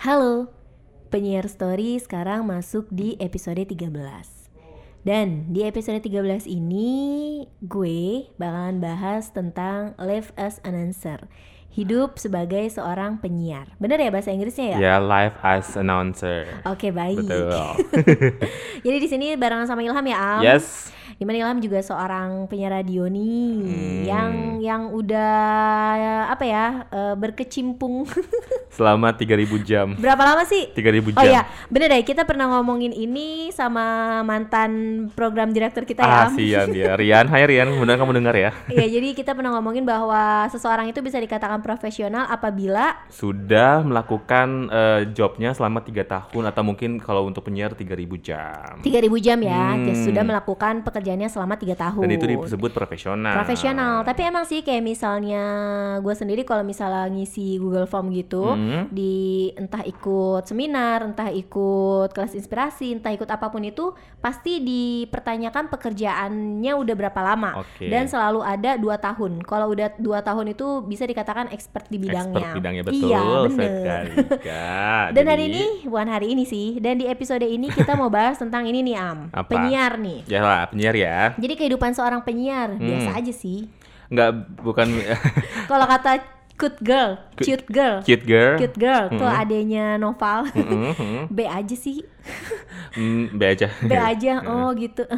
Halo, penyiar story sekarang masuk di episode 13 Dan di episode 13 ini gue bakalan bahas tentang live as announcer Hidup sebagai seorang penyiar Bener ya bahasa Inggrisnya ya? Ya, live as announcer. Oke baik Betul. Jadi di sini barengan sama Ilham ya Am? yes. Di mana Ilham juga seorang penyiar radio nih Hmm. Yang yang udah apa ya eh, berkecimpung Selama 3000 jam. Berapa lama sih? 3000 jam. Oh iya, bener deh kita pernah ngomongin ini sama mantan program direktur kita ya. Ah, Am. sian dia. Rian, hai Rian, benar kamu dengar ya? Iya, jadi kita pernah ngomongin bahwa seseorang itu bisa dikatakan profesional apabila Sudah melakukan eh, jobnya selama tiga tahun atau mungkin kalau untuk penyiar 3000 jam. 3000 jam ya, Hmm. dia sudah melakukan pekerjaannya selama tiga tahun. Dan itu disebut profesional. profesional. Tapi emang sih kayak misalnya gue sendiri kalau misalnya ngisi Google Form gitu Hmm. Di entah ikut seminar, entah ikut kelas inspirasi, entah ikut apa pun itu pasti dipertanyakan pekerjaannya udah berapa lama Oke. dan selalu ada dua tahun. Kalau udah dua tahun itu bisa dikatakan expert di bidangnya. Expert bidangnya betul Iya bener. sekali. Kak. Dan hari ini bukan hari ini sih. Dan di episode ini kita mau bahas tentang ini nih Am, Apa? penyiar nih. Ya lah, penyiar ya. Jadi kehidupan seorang penyiar Hmm. biasa aja sih. Enggak bukan Kalau kata cute girl, Cu- cute girl, cute girl. cute girl tuh Mm-mm. adanya Noval. Mm-mm, mm-mm. B aja sih, Hmm, be aja. B aja. Oh gitu.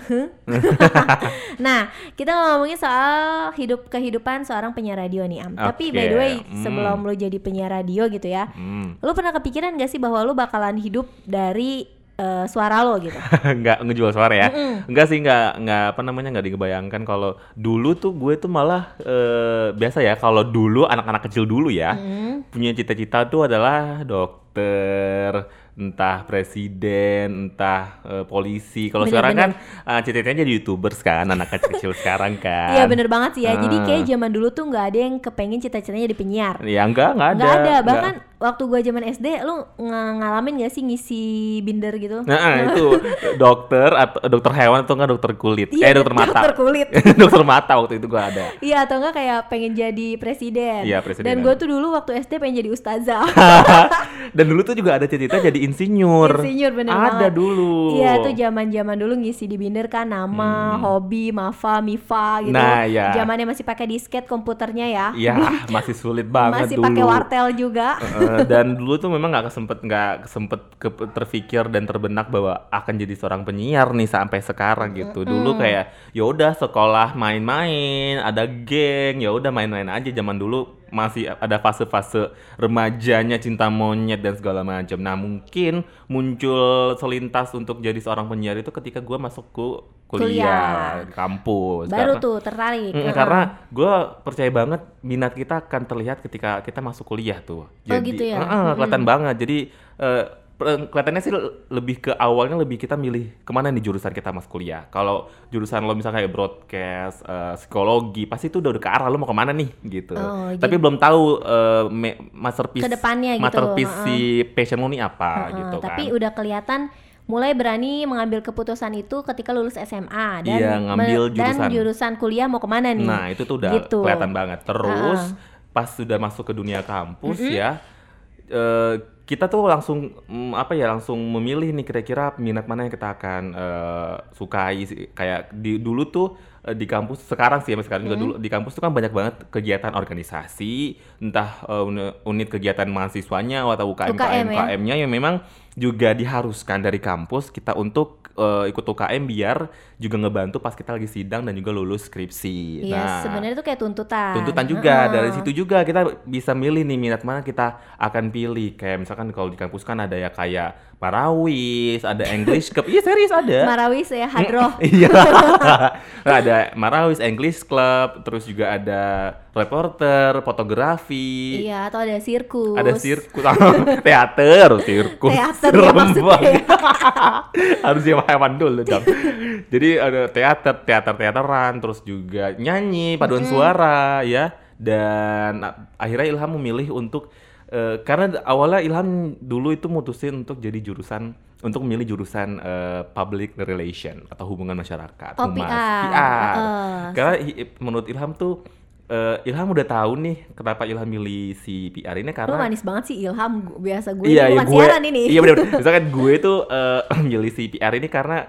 nah, kita ngomongin soal hidup kehidupan seorang penyiar radio nih Am. Tapi by the way, hmm. sebelum lo jadi penyiar radio gitu ya, Hmm. lo pernah kepikiran gak sih bahwa lo bakalan hidup dari eh, suara lo gitu? nggak ngejual suara ya Mm-mm. enggak sih nggak nggak apa namanya nggak dibayangkan kalau dulu tuh gue tuh malah eh, biasa ya kalau dulu anak-anak kecil dulu ya Hmm. punya cita-cita tuh adalah dokter entah presiden entah eh, polisi kalau sekarang kan eh, cita-citanya jadi youtubers kan anak kecil sekarang kan Iya bener banget sih ya. Jadi Ah. kayak zaman dulu tuh nggak ada yang kepengen cita-citanya jadi penyiar. ya enggak enggak ada Nggak ada. enggak. Waktu gua zaman SD, lu ng- ngalamin gak sih ngisi binder gitu? Nah, itu dokter atau dokter hewan atau enggak dokter kulit Iya, eh dokter mata dokter kulit. dokter mata waktu itu gua ada Iya atau enggak kayak pengen jadi presiden. Iya, presiden. Dan gue tuh dulu waktu SD pengen jadi ustazah. Dan dulu tuh juga ada cita-cita jadi insinyur. Insinyur, bener Ada banget. dulu. Iya tuh zaman-zaman dulu ngisi di binder kan nama, hobi, mafa, mifa gitu. Hmm. Nah, iya. Zamannya masih pakai disket komputernya ya. Iya, masih sulit banget masih dulu. pakai wartel juga. Eh, dan dulu tuh memang nggak kesempet nggak kesempet ke- terpikir dan terbenak bahwa akan jadi seorang penyiar nih sampai sekarang gitu. Dulu kayak ya udah sekolah main-main, ada geng, ya udah main-main aja zaman dulu masih ada fase-fase remajanya cinta monyet dan segala macam. Nah mungkin muncul selintas untuk jadi seorang penyiar itu ketika gua masuk ke kuliah, Kuliah. kampus. Baru Karena- tuh tertarik. Mm, Heeh. karena gue percaya banget minat kita akan terlihat ketika kita masuk kuliah tuh. Oh, gitu ya? Heeh, kelihatan banget. Jadi per- kelihatannya sih lebih ke awalnya lebih kita milih ke mana nih jurusan kita masuk kuliah. Kalau jurusan lo misalnya kayak broadcast, eh, psikologi, pasti itu udah ke arah lo mau ke mana nih gitu. Oh, Tapi belum tahu me- masterpiece Ke depannya gitu, masterpiece heeh. si passion lo nih apa Heeh, gitu tapi kan. udah kelihatan mulai berani mengambil keputusan itu ketika lulus SMA dan Iya, ngambil me- dan jurusan. jurusan kuliah mau ke mana nih? Nah, itu tuh udah Gitu. kelihatan banget. Terus pas sudah masuk ke dunia kampus ya, eh, kita tuh langsung mm, apa ya langsung memilih nih kira-kira minat mana yang kita akan eh, sukai sih. kayak di dulu tuh eh, di kampus sekarang sih sampai sekarang juga dulu di kampus tuh kan banyak banget kegiatan organisasi entah uni- unit kegiatan mahasiswanya atau UKM UKM ya? UKM-nya yang memang juga diharuskan dari kampus kita untuk eh, ikut UKM biar juga ngebantu pas kita lagi sidang dan juga lulus skripsi. Iya, nah, sebenarnya itu kayak tuntutan. tuntutan juga Heeh. dari situ juga kita bisa milih nih minat mana kita akan pilih. Kayak misalkan kalau di kampus kan ada ya kayak Marawis, ada English Club. Iya serius ada. Marawis ya, Hadroh. Iya. ada Marawis English Club, terus juga ada reporter, fotografi. Iya, atau ada sirkus. Ada sirkus, teater, sirkus. Teater ya maksudnya. banget. Harus yang hewan dulu dong. Jadi ada teater, teater teateran, terus juga nyanyi, paduan suara, ya. Dan akhirnya Ilham memilih untuk eh, karena awalnya Ilham dulu itu mutusin untuk jadi jurusan untuk memilih jurusan eh, public relation atau hubungan masyarakat, Oh, humas, PR. PR. Heeh. Karena i- menurut Ilham tuh eh, Ilham udah tahu nih kenapa Ilham milih si PR ini Lu karena manis banget sih Ilham, biasa gue iya, ini iya gue siaran ini. iya bener, bener. misalkan gue tuh eh, milih si PR ini karena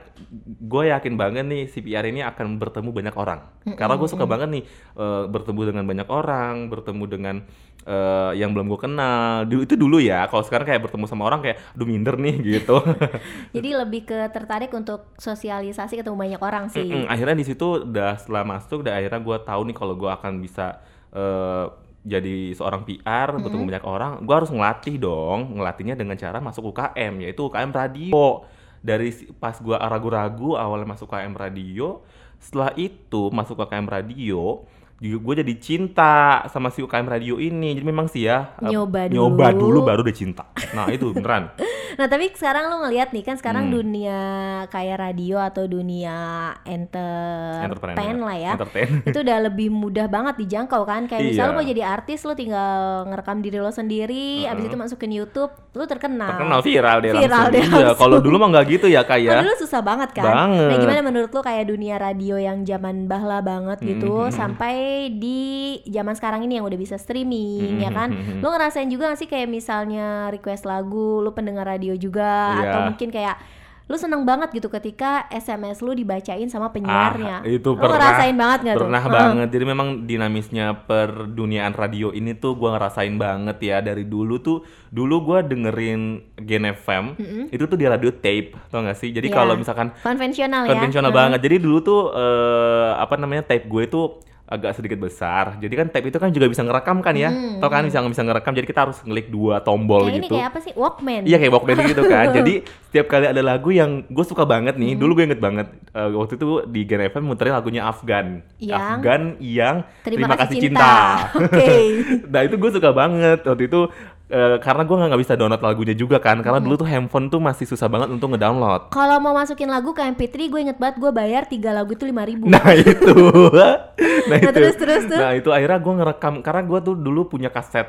gue yakin banget nih si PR ini akan bertemu banyak orang karena gue suka banget nih eh, bertemu dengan banyak orang bertemu dengan eh, yang belum gue kenal. Dulu itu dulu ya kalau sekarang kayak bertemu sama orang kayak aduh minder nih gitu. Jadi lebih ke tertarik untuk sosialisasi ketemu banyak orang sih. Mm, akhirnya di situ udah setelah masuk udah akhirnya gue tahu nih kalau gue akan bisa eh, jadi seorang PR bertemu banyak orang gue harus ngelatih dong. Ngelatihnya dengan cara masuk UKM yaitu UKM radio. Dari pas gue ragu-ragu awalnya masuk UKM radio setelah itu masuk UKM radio gue jadi cinta sama si UKM radio ini jadi memang sih ya Nyoba nyoba dulu. dulu baru udah cinta nah itu beneran Nah tapi sekarang lu ngeliat nih kan sekarang Hmm. dunia kayak radio atau dunia entertain lah ya. Entertain. itu udah lebih mudah banget dijangkau kan kayak Iya. misalnya lu mau jadi artis lu tinggal ngerekam diri lo sendiri abis itu masukin YouTube lu terkenal terkenal viral deh Viral langsung deh Iya, langsung. kalau dulu mah nggak gitu ya kak ya dulu susah banget kan Banget. Nah gimana menurut lu kayak dunia radio yang zaman bahla banget gitu Mhm. Sampai di zaman sekarang ini yang udah bisa streaming ya kan? Mhm. Lu ngerasain juga gak sih kayak misalnya request lagu Lu pendengar radio juga Iya. Atau mungkin kayak lu seneng banget gitu ketika SMS lu dibacain sama penyiarnya. Ah, itu Lu pernah. ngerasain banget gak tuh? pernah banget. Jadi memang dinamisnya perduniaan radio ini tuh gua ngerasain banget ya. Dari dulu tuh dulu gua dengerin Gen FM itu tuh di radio tape tau gak sih? Jadi Iya. kalau misalkan Konvensional ya. Konvensional banget. Jadi dulu tuh eh, apa namanya tape gue tuh agak sedikit besar jadi kan tape itu kan juga bisa ngerekam kan ya tau kan bisa bisa ngerekam jadi kita harus ngeklik dua tombol Hmm. Kayak ini gitu kayak apa sih? Walkman Iya kayak Walkman gitu kan. Jadi setiap kali ada lagu yang gue suka banget Hmm. nih. Dulu gue inget banget eh, waktu itu di Gen FM muterin lagunya Afgan. Yang? Afgan yang Terima kasih cinta. Oke. nah itu gue suka banget waktu itu eh, karena gue nggak bisa download lagunya juga kan. Karena Hmm. dulu tuh handphone tuh masih susah banget untuk ngedownload. Kalau mau masukin lagu ke MP3 gue inget banget gue bayar tiga lagu itu lima ribu Nah itu, nah itu, terus, terus, tuh? nah itu akhirnya gue ngerekam karena gue tuh dulu punya kaset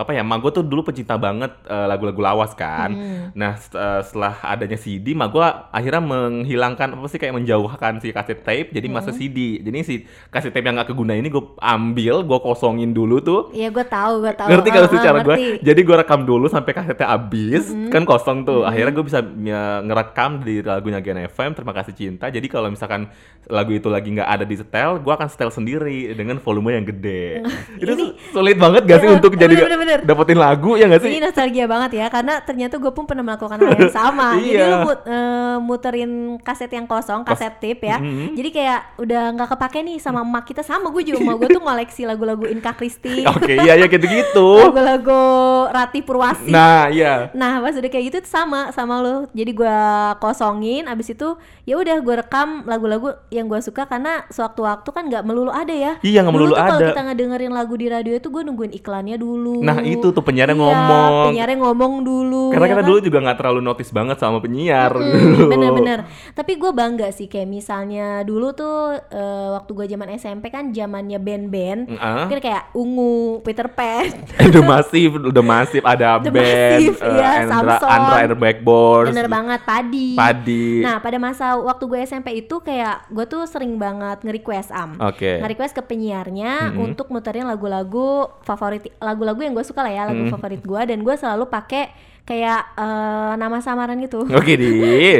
apa ya, mak gue tuh dulu pecinta banget eh, lagu-lagu lawas kan. Hmm. Nah eh, setelah adanya CD, mak gue akhirnya menghilangkan apa sih kayak menjauhkan si kaset tape, jadi Hmm. masuk CD. Jadi si kaset tape yang gak keguna ini gue ambil, gue kosongin dulu tuh. Iya gue tahu gue tahu. Ngerti gak Ah, sih ah, cara gue? Jadi gue rekam dulu sampai kasetnya habis, kan kosong tuh. Akhirnya gue bisa ya, ngerekam di lagunya Gen FM, Terima Kasih Cinta. Jadi kalau misalkan lagu itu lagi nggak ada di setel, gue akan setel sendiri dengan volume yang gede. itu Ini- sulit banget gak sih untuk jadi bener-bener. dapetin lagu ya gak sih? Ini nostalgia banget ya karena ternyata gue pun pernah melakukan hal yang sama. Jadi Iya. lu mut- eh, muterin kaset yang kosong, kaset tape ya. Mhm. Jadi kayak udah nggak kepake nih sama emak kita sama gue juga emak gue tuh ngoleksi lagu-lagu Inka Kristi, Oke, iya ya gitu-gitu. lagu-lagu Rati Purwasi. Nah, iya. Nah pas udah kayak gitu sama sama lo. Jadi gua kosongin, abis itu ya udah gue rekam lagu-lagu yang gua suka karena sewaktu-waktu kan nggak melulu ada ya. Iya, nggak melulu tuh Kalau ada. kita ngedengerin lagu di radio itu gue nungguin iklannya dulu. Nah, itu tuh penyiarnya Iya, ngomong. Penyiarnya ngomong dulu. Karena ya kita kan? dulu juga nggak terlalu notice banget sama penyiar. Hmm, bener-bener. Tapi gue bangga sih kayak misalnya dulu tuh eh, waktu gue zaman SMP kan zamannya band-band. Ah. Mungkin kayak Ungu, Peter Pan. udah masif, udah masif ada The band, Massive, eh, iya, Andra, Samson. Andra and Backboards, Bener banget, Padi. Padi. Nah pada masa waktu gue SMP itu kayak gue tuh sering banget nge-request am Oke. Nge-request ke penyiarnya Mm-mm. untuk muterin lagu-lagu favorit Lagu-lagu yang gue suka lah ya, lagu Mm. favorit gue Dan gue selalu pakai kayak eh, nama samaran gitu Oke di.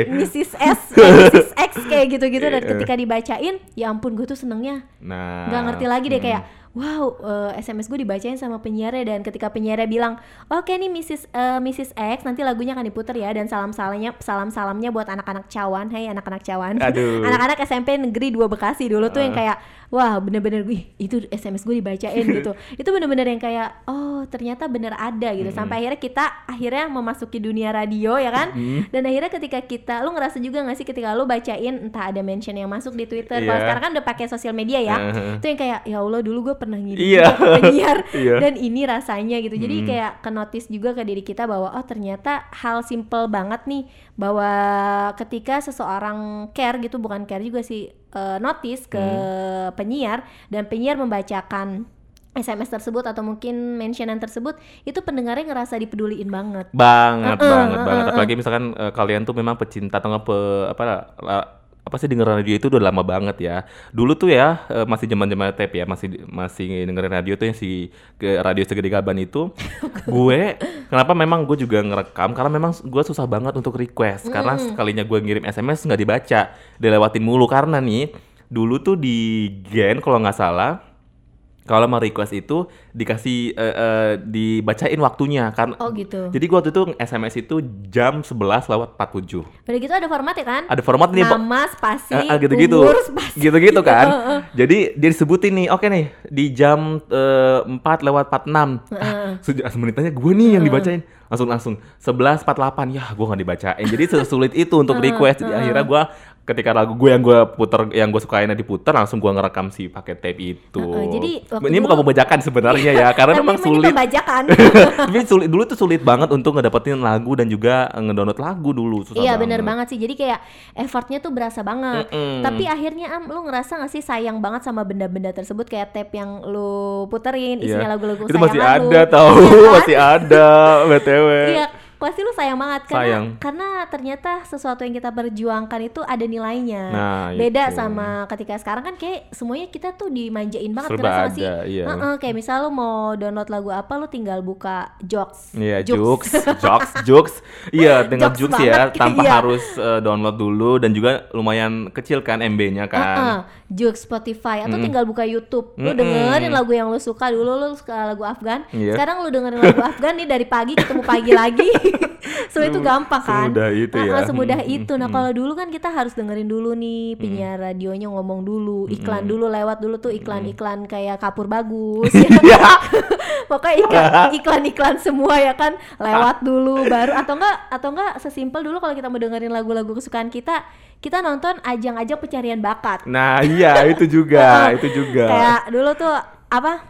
Mrs. S, kayak Mrs. X kayak gitu-gitu Dan Iya. ketika dibacain, ya ampun gue tuh senengnya Nah. nggak ngerti lagi deh hmm. kayak wow eh, SMS gue dibacain sama penyiarnya dan ketika penyiarnya bilang oke nih Mrs. eh, Mrs. X nanti lagunya akan diputer ya dan salam salamnya salam salamnya buat anak-anak cawan Hai anak-anak cawan anak-anak SMP negeri 2 Bekasi dulu tuh yang kayak wah bener-bener wih itu SMS gue dibacain gitu itu bener-bener yang kayak oh ternyata bener ada gitu sampai akhirnya kita akhirnya memasuki dunia radio ya kan dan akhirnya ketika kita lu ngerasa juga gak sih ketika lu bacain entah ada mention yang masuk di Twitter kalau Iya. sekarang kan udah pakai sosial media ya Uh-huh. itu yang kayak ya Allah dulu gue pernah ngirim Iya. ke penyiar Iya. dan ini rasanya gitu jadi kayak ke notice juga ke diri kita bahwa oh ternyata hal simple banget nih bahwa ketika seseorang care gitu bukan care juga sih eh, notice ke Mm. penyiar dan penyiar membacakan SMS tersebut atau mungkin mentionan tersebut itu pendengarnya ngerasa dipeduliin banget banget Uh-uh, banget uh-uh, banget uh-uh. apalagi misalkan eh, kalian tuh memang pecinta atau pe, apa la- apa sih dengerin radio itu udah lama banget ya. Dulu tuh ya eh, masih zaman-zaman tape ya, masih masih dengerin radio tuh yang si ke radio segede gaban itu. gue kenapa memang gue juga ngerekam karena memang gue susah banget untuk request karena sekalinya gue ngirim SMS nggak dibaca, dilewatin mulu karena nih dulu tuh di Gen kalau nggak salah kalau mau request itu dikasih eh, eh, dibacain waktunya. Kan Oh gitu. jadi gua waktu itu SMS itu jam 11 lewat 47 Udah gitu ada format ya kan? ada format nih. Nama, spasi, Ah, ah, gitu-gitu. umur, spasi. gitu-gitu kan. Jadi dia disebutin nih oke nih di jam eh, 4 lewat 46 ah, sejak menitannya gue nih yang dibacain. Langsung langsung 11 48 ya gue nggak dibacain. Jadi sesulit itu untuk request. Jadi akhirnya gue ketika lagu gue yang gue puter yang gue sukainnya diputar langsung gue ngerekam si pakai tape itu Heeh, jadi waktu ini dulu- bukan pembajakan sebenarnya ya karena Tapi memang ini sulit pembajakan. tapi sulit dulu tuh sulit banget untuk ngedapetin lagu dan juga ngedownload lagu dulu susah Iya bener banget sih. Jadi kayak effortnya tuh berasa banget. Mm-mm. Tapi akhirnya am lu ngerasa gak sih sayang banget sama benda-benda tersebut kayak tape yang lu puterin isinya Iya. lagu-lagu itu masih kesayangan lu. ada tau Iya kan? masih ada btw Iya, pasti lu sayang banget karena Sayang. karena ternyata sesuatu yang kita perjuangkan itu ada nilainya. Nah, Beda itu. sama ketika sekarang kan kayak semuanya kita tuh dimanjain banget Serba ada, iya. Heeh, kayak misal lu mau download lagu apa lu tinggal buka Jokes. Iya, jokes, jokes, jokes. Iya, dengan Jokes ya, tanpa iya. harus eh, download dulu dan juga lumayan kecil kan MB-nya kan. Heeh, Joox Spotify atau tinggal buka YouTube. Lu Mm-mm. dengerin lagu yang lu suka dulu lu suka lagu Afgan. Iya. Sekarang lu dengerin lagu Afgan nih dari pagi ketemu pagi lagi. so itu gampang kan. semudah itu ya. Heeh, semudah Mm-mm. itu. Nah, kalau dulu kan kita harus dengerin dulu nih penyiar radionya ngomong dulu, iklan dulu lewat dulu tuh iklan-iklan kayak kapur bagus. ya. Pokoknya iklan- iklan-iklan semua ya kan lewat dulu baru atau enggak atau enggak sesimpel dulu kalau kita mau dengerin lagu-lagu kesukaan kita, kita nonton ajang-ajang pencarian bakat. Nah, iya itu juga, itu juga. Kayak dulu tuh apa?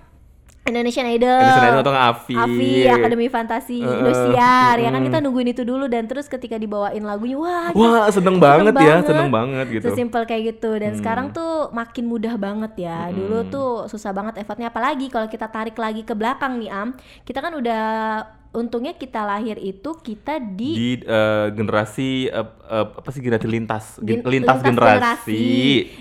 Indonesian Idol. Indonesian Idol atau AFI. AFI, Akademi Fantasi Heeh, Indosiar. Ya kan kita nungguin itu dulu dan terus ketika dibawain lagunya wah Wah, seneng banget ya, seneng banget gitu. Sesimpel kayak gitu dan sekarang tuh makin mudah banget ya. Dulu tuh susah banget effortnya apalagi kalau kita tarik lagi ke belakang nih Am. Kita kan udah untungnya kita lahir itu kita di, Di eh, generasi eh, eh, apa sih generasi lintas, Gen- Gen- lintas, generasi.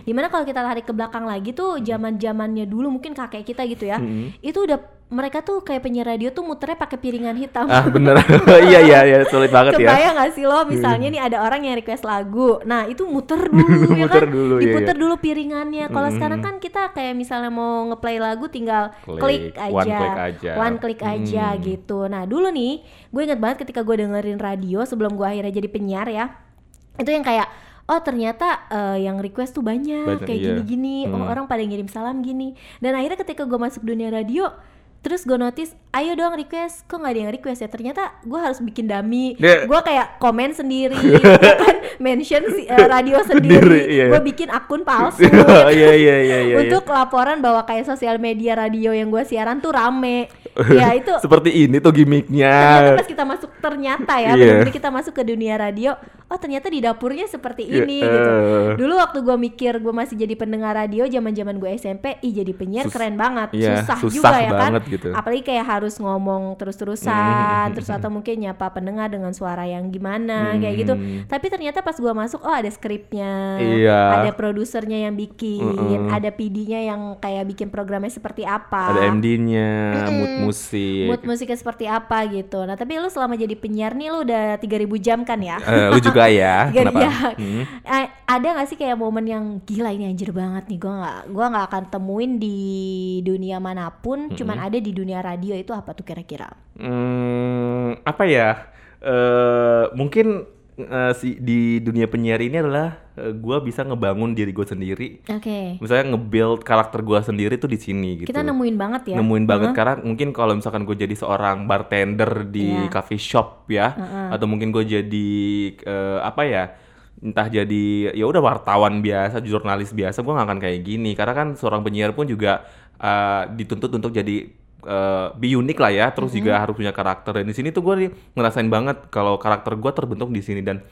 Di mana kalau kita tarik ke belakang lagi tuh zaman zamannya dulu mungkin kakek kita gitu ya. Mm-mm. Itu udah mereka tuh kayak penyiar radio tuh muternya pakai piringan hitam. Ah bener, iya iya iya sulit banget ya. Kebayang gak sih lo misalnya nih ada orang yang request lagu Nah itu muter dulu ya Muter kan dulu, iya, Diputer iya. dulu piringannya Kalau Mm-mm. sekarang kan kita kayak misalnya mau ngeplay lagu tinggal Klik, klik, aja one click aja. One click aja Mm. gitu Nah dulu nih gue inget banget ketika gue dengerin radio Sebelum gue akhirnya jadi penyiar ya Itu yang kayak Oh ternyata eh, yang request tuh banyak, Banyak, kayak iya. gini-gini Oh Hmm. orang pada ngirim salam gini Dan akhirnya ketika gue masuk dunia radio Terus gue notice, ayo dong request, kok nggak ada yang request ya? Ternyata gue harus bikin dummy, Dia- gue kayak komen sendiri, kan mention si, eh, radio Sendiri, iya. gue bikin akun palsu Iya iya iya iya. iya. untuk laporan bahwa kayak sosial media radio yang gue siaran tuh rame. ya itu seperti ini tuh gimmicknya. ternyata pas kita masuk ternyata ya Iya. benar kita masuk ke dunia radio oh ternyata di dapurnya seperti Iya, ini gitu eh. dulu waktu gue mikir gue masih jadi pendengar radio zaman zaman gue SMP ih jadi penyiar Sus- keren banget iya, susah, susah juga ya kan banget gitu. apalagi kayak harus ngomong terus terusan terus atau mungkin nyapa pendengar dengan suara yang gimana kayak gitu Hmm. tapi ternyata pas gue masuk oh ada skripnya Iya. ada produsernya yang bikin Mm-mm. ada PD-nya yang kayak bikin programnya seperti apa Ada MD-nya, Mm-mm. mood musik. mood musiknya seperti apa gitu. Nah, tapi lu selama jadi penyiar nih lu udah 3000 jam kan ya? Eh, lu juga ya? Kenapa? ya. Hmm. Ada gak sih kayak momen yang gila ini anjir banget nih gua nggak gua nggak akan temuin di dunia mana pun cuman ada di dunia radio itu apa tuh kira-kira Hmm, apa ya? Eh mungkin eh, si di dunia penyiar ini adalah eh, gua bisa ngebangun diri gue sendiri. oke Misalnya nge-build karakter gua sendiri tuh di sini gitu. kita nemuin banget ya nemuin banget Heeh. karena mungkin kalau misalkan gue jadi seorang bartender di Iya. coffee shop ya atau mungkin gue jadi eh, apa ya entah jadi ya udah wartawan biasa jurnalis biasa gue nggak akan kayak gini karena kan seorang penyiar pun juga eh, dituntut untuk jadi eh, be unik lah ya terus juga harus punya karakter. Dan di sini tuh gue ngerasain banget kalau karakter gue terbentuk di sini. Dan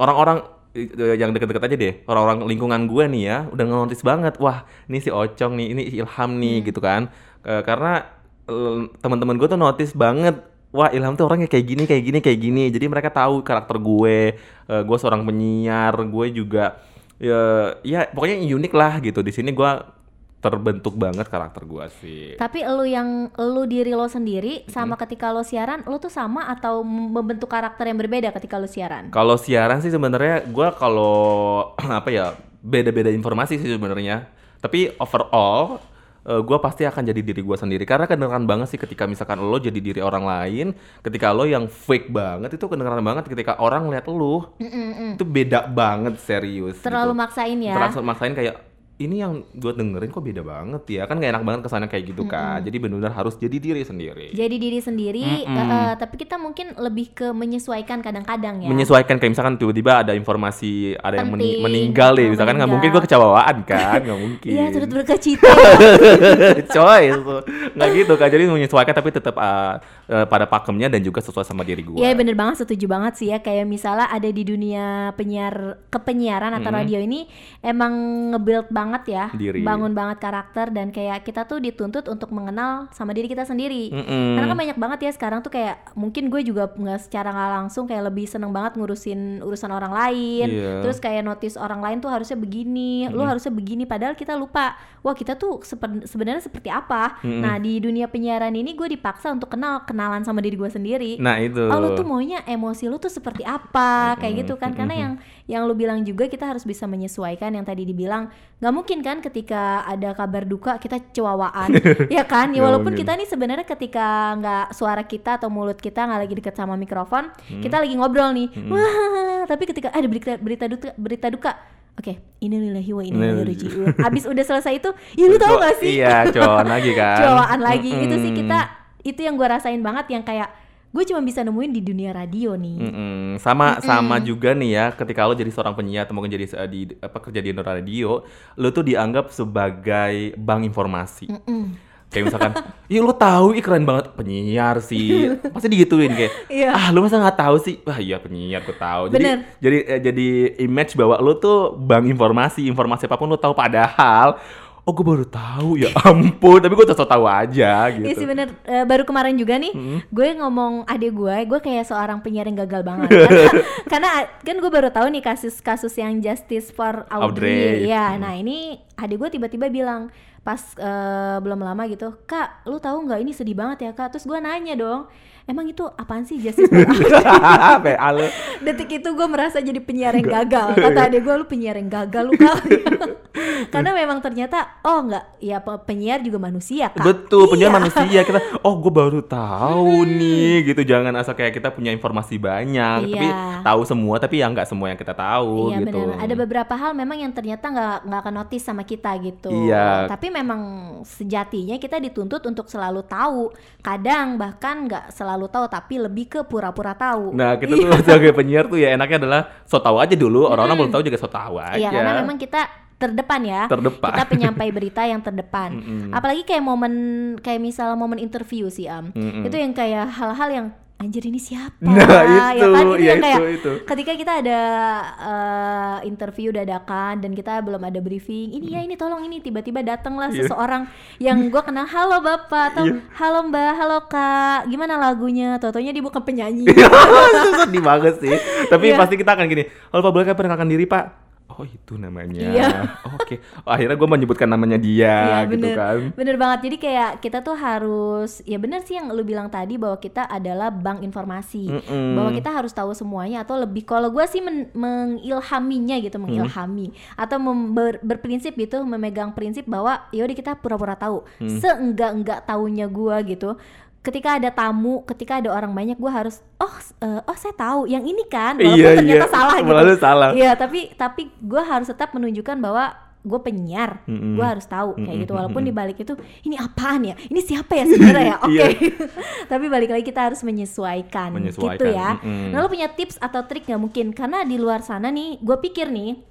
orang-orang eh, yang deket-deket aja deh orang-orang lingkungan gue nih ya udah nge-notice banget wah ini si Ocong nih ini Ilham nih gitu kan. Eh, karena teman-teman gue tuh notice banget wah Ilham tuh orangnya kayak gini kayak gini kayak gini. Jadi mereka tahu karakter gue Eh, gue seorang penyiar gue juga ya ya pokoknya unik lah gitu. Di sini gua terbentuk banget karakter gua sih Tapi lu yang lu diri lo sendiri sama ketika lo siaran, lu tuh sama atau membentuk karakter yang berbeda ketika lu siaran? kalau siaran sih sebenarnya gua kalau apa ya beda-beda informasi sih sebenarnya tapi overall eh, gua pasti akan jadi diri gua sendiri karena kedengeran banget sih ketika misalkan lo jadi diri orang lain ketika lo yang fake banget itu kedengeran banget ketika orang lihat lo itu beda banget serius Terlalu gitu. maksain ya. Terlalu maksain kayak ini yang gue dengerin kok beda banget ya. Kan gak enak banget ke sana kayak gitu kan jadi benar-benar harus jadi diri sendiri. Jadi diri sendiri, Mm-mm. eh, eh, tapi kita mungkin lebih ke menyesuaikan kadang-kadang ya. menyesuaikan kayak misalkan tiba-tiba ada informasi ada yang meni- Penting. meninggal deh misalkan nggak mungkin gue kecewaan kan? Nggak mungkin. Iya, turut berduka cita. coy nggak gitu kan jadi menyesuaikan tapi tetap uh, uh, pada pakemnya dan juga sesuai sama diri gue Iya bener banget. Setuju banget sih ya. Kayak misalnya ada di dunia penyiar kepenyiaran atau radio ini emang nge-build banget ya Diri. bangun banget karakter dan kayak kita tuh dituntut untuk mengenal sama diri kita sendiri. Mm-mm. karena kan banyak banget ya sekarang tuh kayak mungkin gue juga nggak secara nggak langsung kayak lebih seneng banget ngurusin urusan orang lain. Iya. terus kayak notice orang lain tuh harusnya begini lu harusnya begini padahal kita lupa wah kita tuh sebenarnya seperti apa? Nah di dunia penyiaran ini gue dipaksa untuk kenal kenalan sama diri gue sendiri. Nah itu. Oh lu tuh maunya emosi lu tuh seperti apa? Kayak gitu kan. Karena yang yang lu bilang juga kita harus bisa menyesuaikan yang tadi dibilang nggak mungkin kan ketika ada kabar duka kita cewawaan. Ya kan? Ya Nggak walaupun mungkin. kita nih sebenarnya ketika nggak suara kita atau mulut kita nggak lagi deket sama mikrofon kita lagi ngobrol nih. Wah tapi ketika ada berita berita duka berita duka. Oke, ini lillahi wa inna ilaihi. Abis udah selesai itu, ya lu tau gak sih? iya cowok lagi kan. Cowaan lagi. Itu sih Mm-mm. kita itu yang gue rasain banget yang kayak gue cuma bisa nemuin di dunia radio nih Mm-mm. sama sama juga nih ya ketika lo jadi seorang penyiar atau mungkin jadi eh, di apa kerja di radio lo tuh dianggap sebagai bank informasi Mm-mm. kayak misalkan iya lo tahu ih keren banget penyiar sih pasti digituin kayak Iya. ah lo masa nggak tahu sih wah iya penyiar gue tahu Bener. jadi jadi eh, jadi image bahwa lo tuh bank informasi informasi apa pun lo tahu padahal oh gue baru tahu. Ya ampun tapi gue tetap tahu aja gitu. Iya sih bener. Eh, baru kemarin juga nih gue ngomong adik gue gue kayak seorang penyiar yang gagal banget. Karena, karena kan gue baru tahu nih kasus-kasus yang justice for Audrey, Audrey. ya nah ini adik gue tiba-tiba bilang pas eh, belum lama gitu kak lu tahu nggak ini sedih banget ya kak terus gue nanya dong emang itu apaan sih justice for lo. detik itu gue merasa jadi penyiar yang gagal kata adik gue lu penyiar yang gagal lu kali karena memang ternyata oh nggak ya pe- penyiar juga manusia kak Betul, penyiar Iya. manusia kita. Oh, gue baru tahu nih, gitu. Jangan asal kayak kita punya informasi banyak, tapi Iya. tahu semua, tapi ya nggak semua yang kita tahu, Iya gitu. benar. Ada beberapa hal memang yang ternyata nggak nggak akan notice sama kita gitu. Iya. Tapi memang sejatinya kita dituntut untuk selalu tahu. Kadang bahkan nggak selalu tahu, tapi lebih ke pura-pura tahu. Nah, kita tuh sebagai penyiar tuh ya enaknya adalah so tahu aja dulu. Orang-orang belum tahu juga so tahu aja. Iya karena memang kita terdepan ya. Terdepan. Kita penyampai berita yang terdepan. Apalagi kayak momen kayak misalnya momen interview sih Am. Itu yang kayak hal-hal yang anjir ini siapa? Nah, ya itu, kan itu ya yang kayak itu, itu. ketika kita ada interview dadakan dan kita belum ada briefing. Ini ya ini tolong ini tiba-tiba datanglah Iya. seseorang yang gua kenal halo Bapak atau Iya. halo Mbak, halo Kak. Gimana lagunya? Totonya dia bukan penyanyi. Sedih banget sih. Tapi Iya. pasti kita akan gini. Halo Pak, boleh perkenalkan diri Pak? Oh itu namanya. Iya. Oke. Oh, akhirnya gue menyebutkan namanya dia, Iya gitu bener, kan. bener banget. Jadi kayak kita tuh harus, ya bener sih yang lu bilang tadi bahwa kita adalah bank informasi, Mm-mm. bahwa kita harus tahu semuanya atau lebih kalau gue sih men- mengilhaminya gitu, mengilhami atau mem- ber- berprinsip gitu, memegang prinsip bahwa yaudah kita pura-pura tahu, seenggak enggak tahunya gue gitu. Ketika ada tamu, ketika ada orang banyak, gue harus oh eh, oh saya tahu yang ini kan, walaupun Iya, ternyata iya. salah gitu. Walaupun salah. Iya, tapi tapi gue harus tetap menunjukkan bahwa gue penyiar, Mm-mm. gue harus tahu kayak gitu. Walaupun mm-mm. di balik itu ini apaan ya? Ini siapa ya sebenarnya ya? Oke. Iya. tapi balik lagi kita harus menyesuaikan, Menyesuaikan, gitu ya. mm-mm. Nah, lo punya tips atau trik nggak mungkin? Karena di luar sana nih, gue pikir nih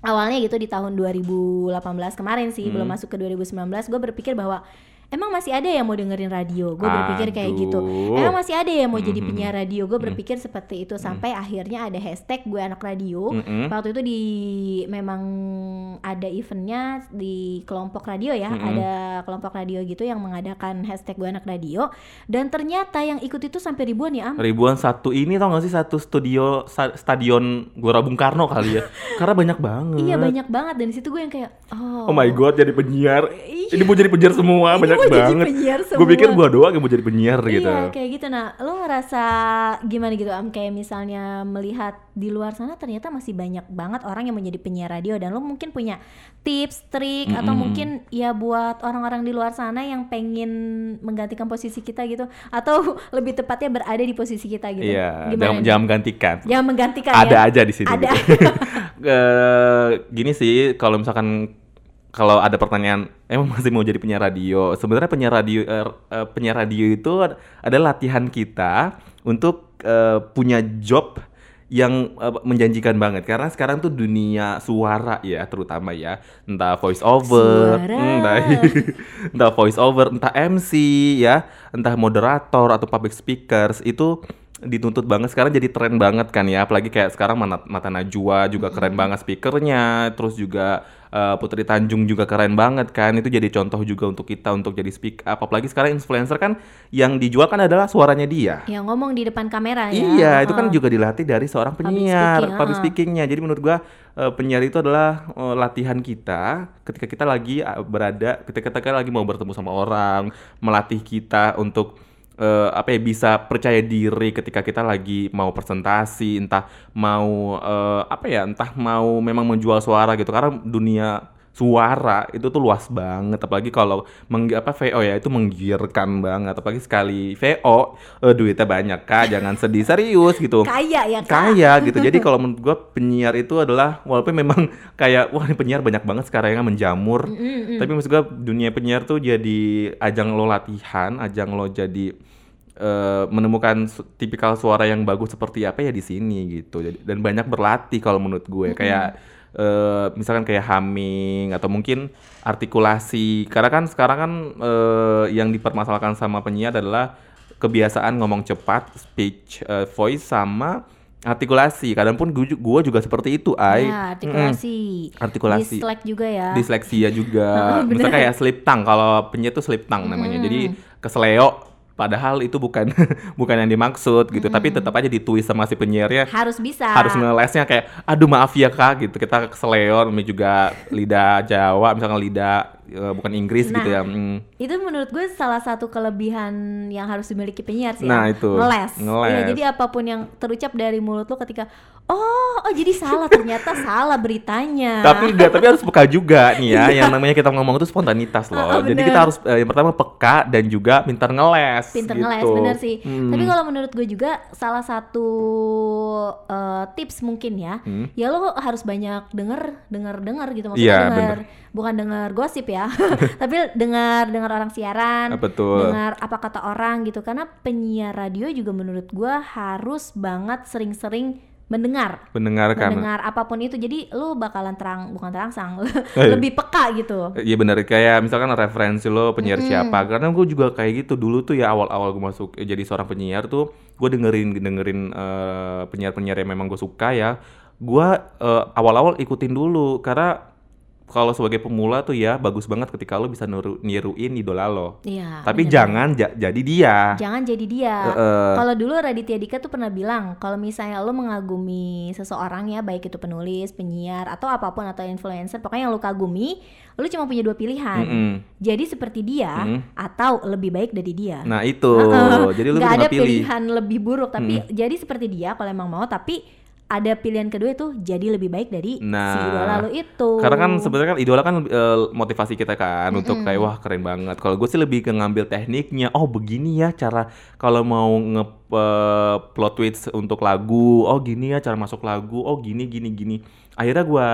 awalnya gitu di tahun 2018 kemarin sih, belum masuk ke 2019, gue berpikir bahwa emang masih ada yang mau dengerin radio? Gue berpikir kayak gitu. Emang masih ada yang mau jadi Mhm. penyiar radio? Gue berpikir seperti itu. Sampai akhirnya ada hashtag gue anak radio. Waktu itu di memang ada eventnya di kelompok radio ya. Ada kelompok radio gitu yang mengadakan hashtag gue anak radio. Dan ternyata yang ikut itu sampai ribuan ya am? Ribuan satu ini tau gak sih? Satu studio stadion Gelora Bung Karno kali ya. Karena banyak banget. Iya banyak banget. Dan di situ gue yang kayak oh oh. My god jadi penyiar. Iya. ini mau jadi penyiar semua. Ini banyak jadi banget. gue pikir gua doang yang mau jadi penyiar gitu. Iya kayak gitu. Nah lo ngerasa gimana gitu? Am kayak misalnya melihat di luar sana ternyata masih banyak banget orang yang menjadi penyiar radio dan lo mungkin punya tips trik atau Mm-mm. mungkin ya buat orang-orang di luar sana yang pengen menggantikan posisi kita gitu. Atau lebih tepatnya berada di posisi kita gitu. Iya gimana jangan, jangan menggantikan. Jangan menggantikan ada ya? aja di sini Ada. gitu. Eh, gini sih kalau misalkan kalau ada pertanyaan emang masih mau jadi penyiar radio? Sebenarnya penyiar radio eh, penyiar radio itu ad- adalah latihan kita untuk eh, punya job yang eh, menjanjikan banget. Karena sekarang tuh dunia suara ya terutama ya. Entah voice over Suara. entah entah voice over entah MC ya entah moderator atau public speakers itu dituntut banget. Sekarang jadi tren banget kan ya. Apalagi kayak sekarang Mata, Mata Najwa juga keren banget speakernya. Terus juga eh, Putri Tanjung juga keren banget kan. Itu jadi contoh juga untuk kita untuk jadi speak up. Apalagi sekarang influencer kan yang dijual kan adalah suaranya dia. Yang ngomong di depan kamera ya. Iya, itu kan Heeh. juga dilatih dari seorang Public penyiar, speaking, public ah. speakingnya. Jadi menurut gua eh, penyiar itu adalah eh, latihan kita ketika kita lagi berada, ketika kita lagi mau bertemu sama orang, melatih kita untuk eh, apa ya bisa percaya diri ketika kita lagi mau presentasi, entah mau eh, apa ya, entah mau memang menjual suara gitu. Karena dunia suara itu tuh luas banget. Apalagi kalau meng, apa VO ya itu menggiurkan banget. Apalagi sekali VO eh, duitnya banyak kak. Jangan sedih serius gitu. Kaya ya kak? Kaya gitu. Jadi kalau menurut gua penyiar itu adalah walaupun memang kayak wah ini penyiar banyak banget sekarang yang menjamur. Mm-mm. tapi maksud gua dunia penyiar tuh jadi ajang lo latihan ajang lo jadi eh, menemukan su- tipikal suara yang bagus seperti apa ya di sini gitu. Jadi dan banyak berlatih kalau menurut gue. Kayak eh, misalkan kayak humming atau mungkin artikulasi. Karena kan sekarang kan eh, yang dipermasalahkan sama penyiar adalah kebiasaan ngomong cepat speech eh, voice sama artikulasi. Kadang pun gue juga seperti itu ay ya artikulasi. Artikulasi. Dislike juga ya. Disleksia juga. Misalnya kayak slip tongue kalau penyiar tuh slip tongue namanya. Jadi kesleo padahal itu bukan bukan yang dimaksud gitu, tapi tetap aja ditulis sama si penyiarnya harus bisa. Harus ngelesnya kayak aduh maaf ya Kak gitu. Kita namanya juga lidah Jawa misalkan lidah eh, bukan Inggris gitu ya. Nah, Hmm. itu menurut gue salah satu kelebihan yang harus dimiliki penyiar sih Nah, Am. itu. ngeles Ngeles. Iya, jadi apa pun yang terucap dari mulut lo ketika oh oh jadi salah ternyata salah beritanya Tapi enggak, tapi harus peka juga nih ya. Yang namanya kita ngomong itu spontanitas loh. Ah, ah, Jadi kita harus eh, yang pertama peka dan juga pintar ngeles. pinter gitu. ngeles bener sih Hmm. tapi kalau menurut gue juga salah satu eh, tips mungkin ya Hmm. ya lo harus banyak denger denger denger gitu maksudnya Iya, denger bukan denger gosip ya tapi dengar dengar orang siaran Ah, betul. dengar apa kata orang gitu. Karena penyiar radio juga menurut gue harus banget sering-sering mendengar. Mendengarkan. mendengar apa pun itu. Jadi lu bakalan terang bukan terangsang Eh. lebih peka gitu. Iya benar kayak misalkan referensi lo penyiar siapa. Karena gue juga kayak gitu. Dulu tuh ya awal-awal gue masuk eh, jadi seorang penyiar tuh gue dengerin dengerin eh, penyiar-penyiar yang memang gue suka ya gue eh, awal-awal ikutin dulu. Karena kalau sebagai pemula tuh ya bagus banget ketika lo bisa niru, niruin idola lo Iya tapi bener. jangan ja- jadi dia jangan jadi dia Heeh. Kalau dulu Raditya Dika tuh pernah bilang kalau misalnya lo mengagumi seseorang ya baik itu penulis, penyiar atau apa pun atau influencer, pokoknya yang lo kagumi, lo cuma punya dua pilihan. Mm-mm. Jadi seperti dia Mm. atau lebih baik dari dia. nah itu Heeh. jadi lo Nggak ada pilih pilihan lebih buruk, tapi jadi seperti dia kalau emang mau, tapi ada pilihan kedua itu jadi lebih baik dari si Nah, idola lo itu. Karena kan sebenarnya kan idola kan eh, motivasi kita kan untuk kayak wah keren banget. Kalau gue sih lebih ke ngambil tekniknya. Oh begini ya cara kalau mau nge eh, plot twist untuk lagu. Oh gini ya cara masuk lagu. Oh gini gini gini. Akhirnya gue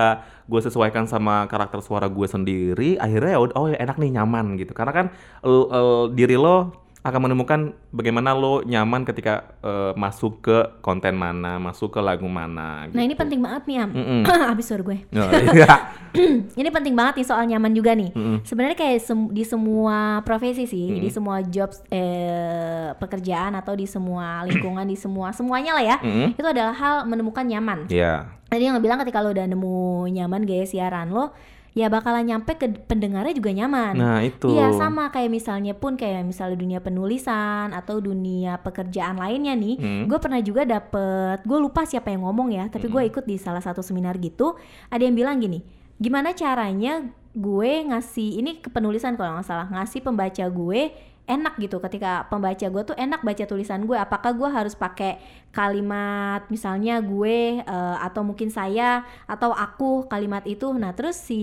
gue sesuaikan sama karakter suara gue sendiri. Akhirnya ya oh ya enak nih nyaman gitu. Karena kan el- el- diri lo akan menemukan bagaimana lo nyaman ketika eh, masuk ke konten mana, masuk ke lagu mana. Nah ini gitu. penting banget nih Am. Habis suara gue. Oh, iya. ini penting banget nih soal nyaman juga nih. Mm-mm. Sebenarnya kayak sem- di semua profesi sih, Mm-mm. di semua jobs eh, pekerjaan atau di semua lingkungan, di semua semuanya lah ya. Mm-mm. Itu adalah hal menemukan nyaman. Iya. Tadi yang bilang ketika lo udah nemu nyaman gaya siaran lo, ya bakalan nyampe ke pendengarnya juga nyaman. Nah itu. Iya sama kayak misalnya pun kayak misalnya dunia penulisan atau dunia pekerjaan lainnya nih, Hmm. gue pernah juga dapet, gue lupa siapa yang ngomong ya, tapi gue Hmm. ikut di salah satu seminar gitu, ada yang bilang gini, gimana caranya gue ngasih ini ke penulisan kalau nggak salah ngasih pembaca gue enak gitu ketika pembaca gue tuh enak baca tulisan gue apakah gue harus pakai kalimat misalnya gue eh, atau mungkin saya atau aku kalimat itu? Nah terus si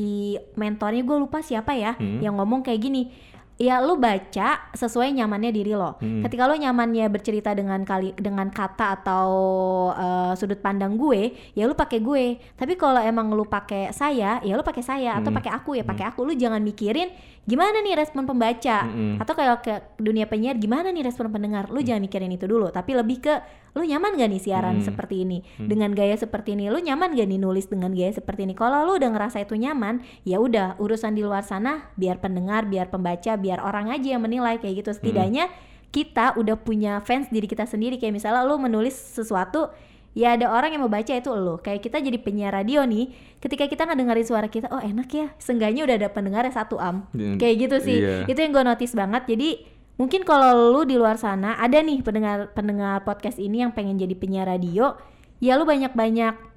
mentornya gue lupa siapa ya Hmm. yang ngomong kayak gini ya lu baca sesuai nyamannya diri lo. Hmm. ketika lo nyamannya bercerita dengan kali dengan kata atau eh, sudut pandang gue ya lu pakai gue. Tapi kalau emang lu pakai saya ya lu pakai saya. Atau Hmm. pakai aku ya pakai aku. Lu jangan mikirin gimana nih respon pembaca? Mm-mm. atau kayak ke dunia penyiar gimana nih respon pendengar? Lu jangan mikirin itu dulu tapi lebih ke lu nyaman gak nih siaran Hmm. seperti ini? Dengan gaya seperti ini lu nyaman gak nih nulis dengan gaya seperti ini? Kalau lu udah ngerasa itu nyaman ya udah urusan di luar sana biar pendengar biar pembaca biar orang aja yang menilai kayak gitu. Setidaknya kita udah punya fans diri kita sendiri. Kayak misalnya lu menulis sesuatu ya ada orang yang mau baca itu lo kayak kita jadi penyiar radio nih ketika kita ngedengerin suara kita oh enak ya. Seenggaknya udah ada pendengarnya satu am. Hmm. kayak gitu sih. Iya. itu yang gue notice banget. Jadi mungkin kalau lu di luar sana ada nih pendengar pendengar podcast ini yang pengen jadi penyiar radio ya lu banyak banyak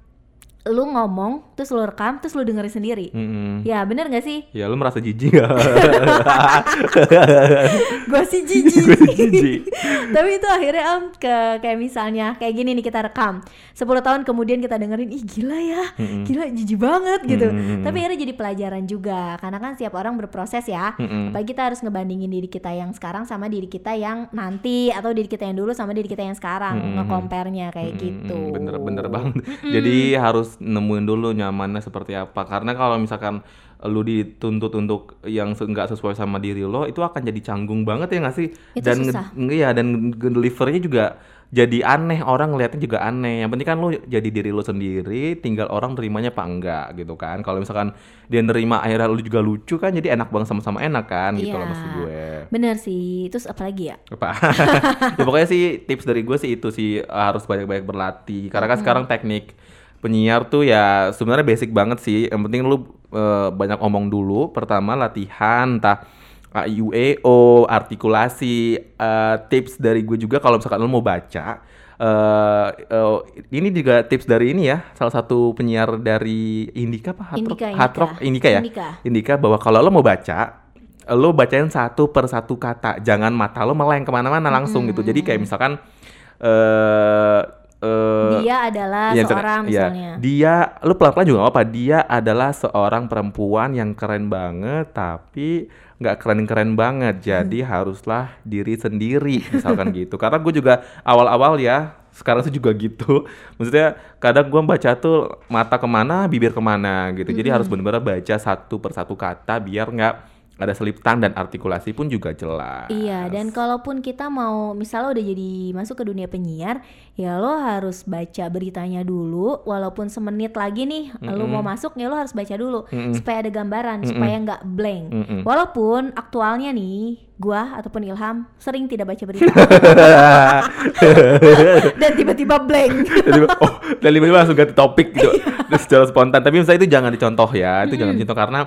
lu ngomong terus lu rekam terus lu dengerin sendiri Mm-mm. ya bener gak sih Ya lu merasa jijik gak? gue sih jijik tapi itu akhirnya am ke kayak misalnya kayak gini nih kita rekam 10 tahun kemudian kita dengerin ih gila ya Mm-mm. gila jijik banget gitu Mm-mm. tapi akhirnya jadi pelajaran juga karena kan setiap orang berproses ya Mm-mm. apalagi kita harus ngebandingin diri kita yang sekarang sama diri kita yang nanti atau diri kita yang dulu sama diri kita yang sekarang Mm-mm. nge-compare-nya kayak Mm-mm, gitu Bener bener banget. Jadi harus nemuin dulu nyamannya seperti apa. Karena kalau misalkan lu dituntut untuk yang nggak sesuai sama diri lo, itu akan jadi canggung banget ya nggak sih? Itu dan susah. iya dan delivernya juga jadi aneh. Orang ngeliatnya juga aneh. Yang penting kan lu jadi diri lo sendiri, tinggal orang nerimanya apa enggak gitu kan. Kalau misalkan dia nerima akhirnya lu juga lucu kan, jadi enak banget sama-sama enak kan gitu loh Iya. maksud gue. bener sih terus apalagi ya apa ya pokoknya sih tips dari gue sih itu sih harus banyak-banyak berlatih karena kan sekarang teknik penyiar tuh ya sebenarnya basic banget sih yang penting lu eh, banyak omong dulu pertama latihan entah AIUEO artikulasi eh, tips dari gue juga kalau misalkan lu mau baca eh eh, ini juga tips dari ini ya salah satu penyiar dari Indika apa Hard Rock? Indika, Hard. Rock? Indika ya Indika. Indika bahwa kalau lo mau baca lo bacain satu per satu kata jangan mata lo meleng ke mana-mana langsung gitu jadi kayak misalkan eh eh, dia adalah ya, seorang ya, misalnya. Dia lu pelan-pelan juga gak apa dia adalah seorang perempuan yang keren banget tapi nggak keren-keren banget. Jadi haruslah diri sendiri misalkan gitu. Karena gue juga awal-awal ya sekarang sih juga gitu. Maksudnya kadang gue baca tuh mata ke mana bibir ke mana gitu. Jadi harus benar-benar baca satu per satu kata biar nggak ada selipan dan artikulasi pun juga jelas Iya, dan kalaupun kita mau misalnya udah jadi masuk ke dunia penyiar, ya lo harus baca beritanya dulu, walaupun semenit lagi nih lo mau masuk, ya lo harus baca dulu supaya ada gambaran, supaya nggak blank. Mm-mm. Walaupun aktualnya nih, gua ataupun Ilham sering tidak baca berita dan tiba-tiba blank. Oh, dan tiba-tiba langsung ganti topik gitu. Terus secara spontan. Tapi misalnya itu jangan dicontoh ya. Itu jangan dicontoh karena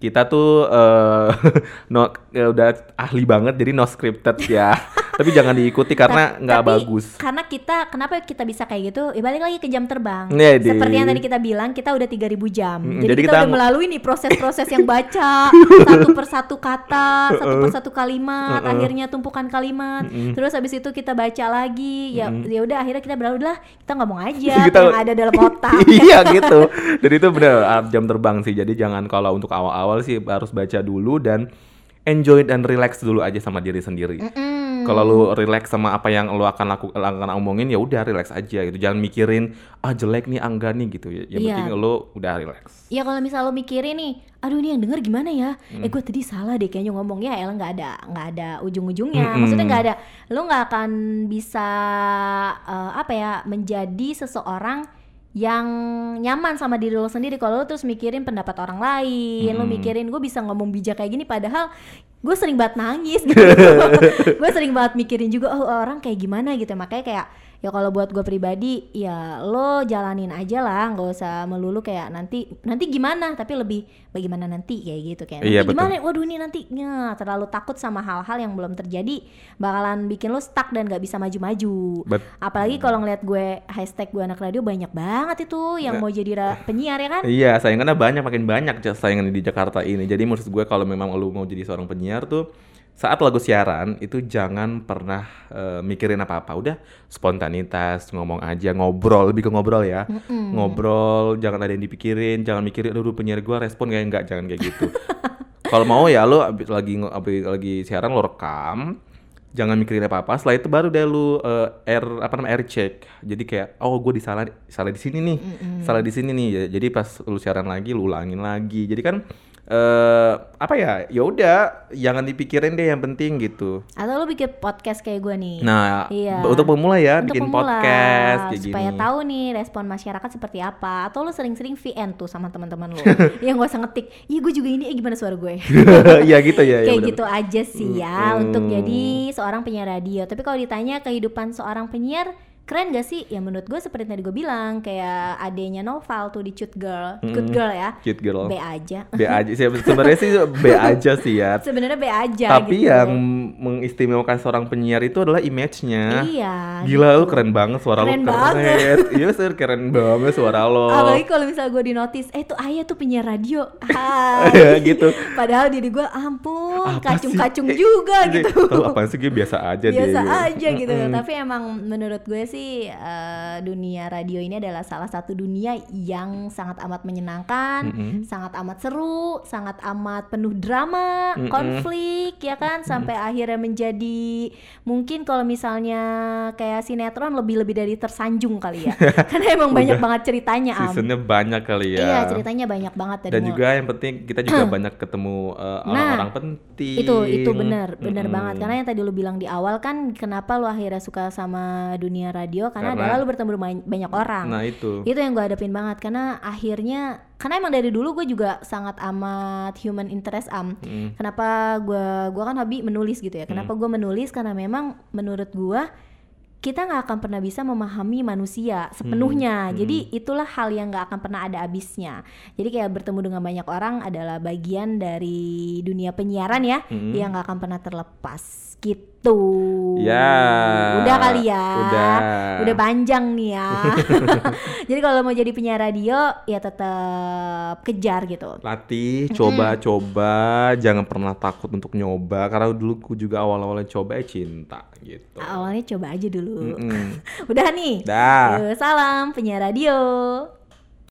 kita tuh eh no, ya udah ahli banget jadi no scripted ya. Tapi jangan diikuti karena nggak bagus. Karena kita kenapa kita bisa kayak gitu? Ya balik lagi ke jam terbang. Iya, Di. Seperti yang tadi kita bilang, kita udah 3000 jam. Mm, jadi, jadi kita, kita udah melalui nih proses-proses yang baca satu per satu kata, satu per satu kalimat, akhirnya tumpukan kalimat. Terus habis itu kita baca lagi. Ya ya udah akhirnya kita berlalu lah, kita ngomong aja Kita- yang ada dalam otak. iya gitu. Dan itu bener ah, jam terbang sih. Jadi jangan kalau untuk awal-awal sih harus baca dulu dan enjoy dan relax dulu aja sama diri sendiri. Mm-mm. Kalau lu relax sama apa yang lu akan laku akan omongin ya udah relax aja gitu. Jangan mikirin ah jelek nih angga nih gitu ya. Yang Iya. penting lu udah relax. Ya kalau misal lo mikirin nih, aduh ini yang denger gimana ya? Hmm. Eh gue tadi salah deh kayaknya ngomongnya, ya nggak ada nggak ada ujung-ujungnya. Mm-mm. Maksudnya nggak ada, lo nggak akan bisa eh, apa ya menjadi seseorang yang nyaman sama diri lo sendiri kalau lo terus mikirin pendapat orang lain, lo Mm-mm. mikirin gue bisa ngomong bijak kayak gini padahal gue sering banget nangis gitu. gue sering banget mikirin juga oh orang kayak gimana gitu makanya kayak ya kalau buat gue pribadi ya lo jalanin aja lah nggak usah melulu kayak nanti nanti gimana? Tapi lebih bagaimana nanti? Kayak gitu kayak Iya, nanti betul. gimana waduh ini nantinya terlalu takut sama hal-hal yang belum terjadi bakalan bikin lo stuck dan nggak bisa maju-maju. Apalagi kalau ngeliat gue hashtag gue anak radio banyak banget itu yang mau jadi penyiar ya kan? Iya, saingannya banyak, makin banyak saingan di Jakarta ini. Jadi maksud gue kalau memang lu mau jadi seorang penyiar tuh saat lagu siaran itu jangan pernah eh, mikirin apa-apa. Udah spontanitas, ngomong aja, ngobrol, lebih ke ngobrol ya. Ngobrol, jangan ada yang dipikirin, jangan mikirin aduh penyiar gue respon kayak enggak, jangan kayak gitu. kalau mau ya lu abis lagi abis lagi siaran lu rekam, jangan mikirin apa-apa. Setelah itu baru deh lu eh, air apa namanya air check. Jadi kayak oh gue disalah salah di sini nih, salah di sini nih. Ya, Jadi pas lu siaran lagi lu ulangin lagi. Jadi kan eh apa ya? Ya udah, jangan dipikirin deh yang penting gitu. atau lo bikin podcast kayak gue nih Nah, Iya. untuk pemula ya Untuk bikin pemula, podcast kayak supaya gini. tahu nih respon masyarakat seperti apa atau lo sering-sering VN tuh sama teman-teman lo yang gak usah ngetik iya gue juga ini eh gimana suara gue Iya gitu ya. ya kayak gitu aja sih ya untuk jadi seorang penyiar radio tapi kalau ditanya kehidupan seorang penyiar keren gak sih ya menurut gue seperti tadi gue bilang kayak adanya Noval tuh di Cute Girl Cute Girl ya Cute girl. B aja B aja sih sebenarnya sih B aja sih ya. sebenarnya B aja Tapi gitu. yang mengistimewakan seorang penyiar itu adalah image-nya. iya Gila gitu. lu keren banget suara Keren lu keren. banget. iya sir keren banget suara lo. Apalagi kalau misal gue di notice, eh tuh ayah tuh penyiar radio. Hai. gitu. Padahal diri gue ampun, Apa kacung-kacung? Eh, juga eh, gitu. Tahu apaan sih gue biasa aja deh. Biasa gitu. aja gitu. Mm-mm. Tapi emang menurut gue sih eh, dunia radio ini adalah salah satu dunia yang sangat amat menyenangkan, Mm-mm. sangat amat seru, sangat amat penuh drama, Mm-mm. konflik ya kan sampai akhirnya menjadi mungkin kalau misalnya kayak sinetron lebih-lebih dari tersanjung kali ya. Karena emang banyak banget ceritanya Am. Seasonnya banyak kali ya. Iya ceritanya banyak banget dari Dan juga yang penting kita juga banyak ketemu uh, orang-orang penting. itu itu benar benar Mm-mm. banget karena yang tadi lu bilang di awal kan kenapa lu akhirnya suka sama dunia radio karena, Karena- adalah lu bertemu banyak orang. Nah itu. itu yang gue hadapin banget karena akhirnya karena emang dari dulu gue juga sangat amat human interest am. Mm. kenapa gue gua kan hobi menulis gitu ya. Kenapa gue menulis? Karena memang menurut gue kita nggak akan pernah bisa memahami manusia sepenuhnya. Jadi itulah hal yang nggak akan pernah ada habisnya. Jadi kayak bertemu dengan banyak orang adalah bagian dari dunia penyiaran ya Mm. yang nggak akan pernah terlepas. Gitu. Ya. udah kali ya. Udah. udah panjang nih ya. Jadi kalau mau jadi penyiar radio ya tetap kejar gitu. Latih, coba-coba, jangan pernah takut untuk nyoba. Karena dulu ku juga awal-awalnya coba ya cinta gitu. awalnya coba aja dulu Mm-mm. udah nih Dah. Salam penyiar radio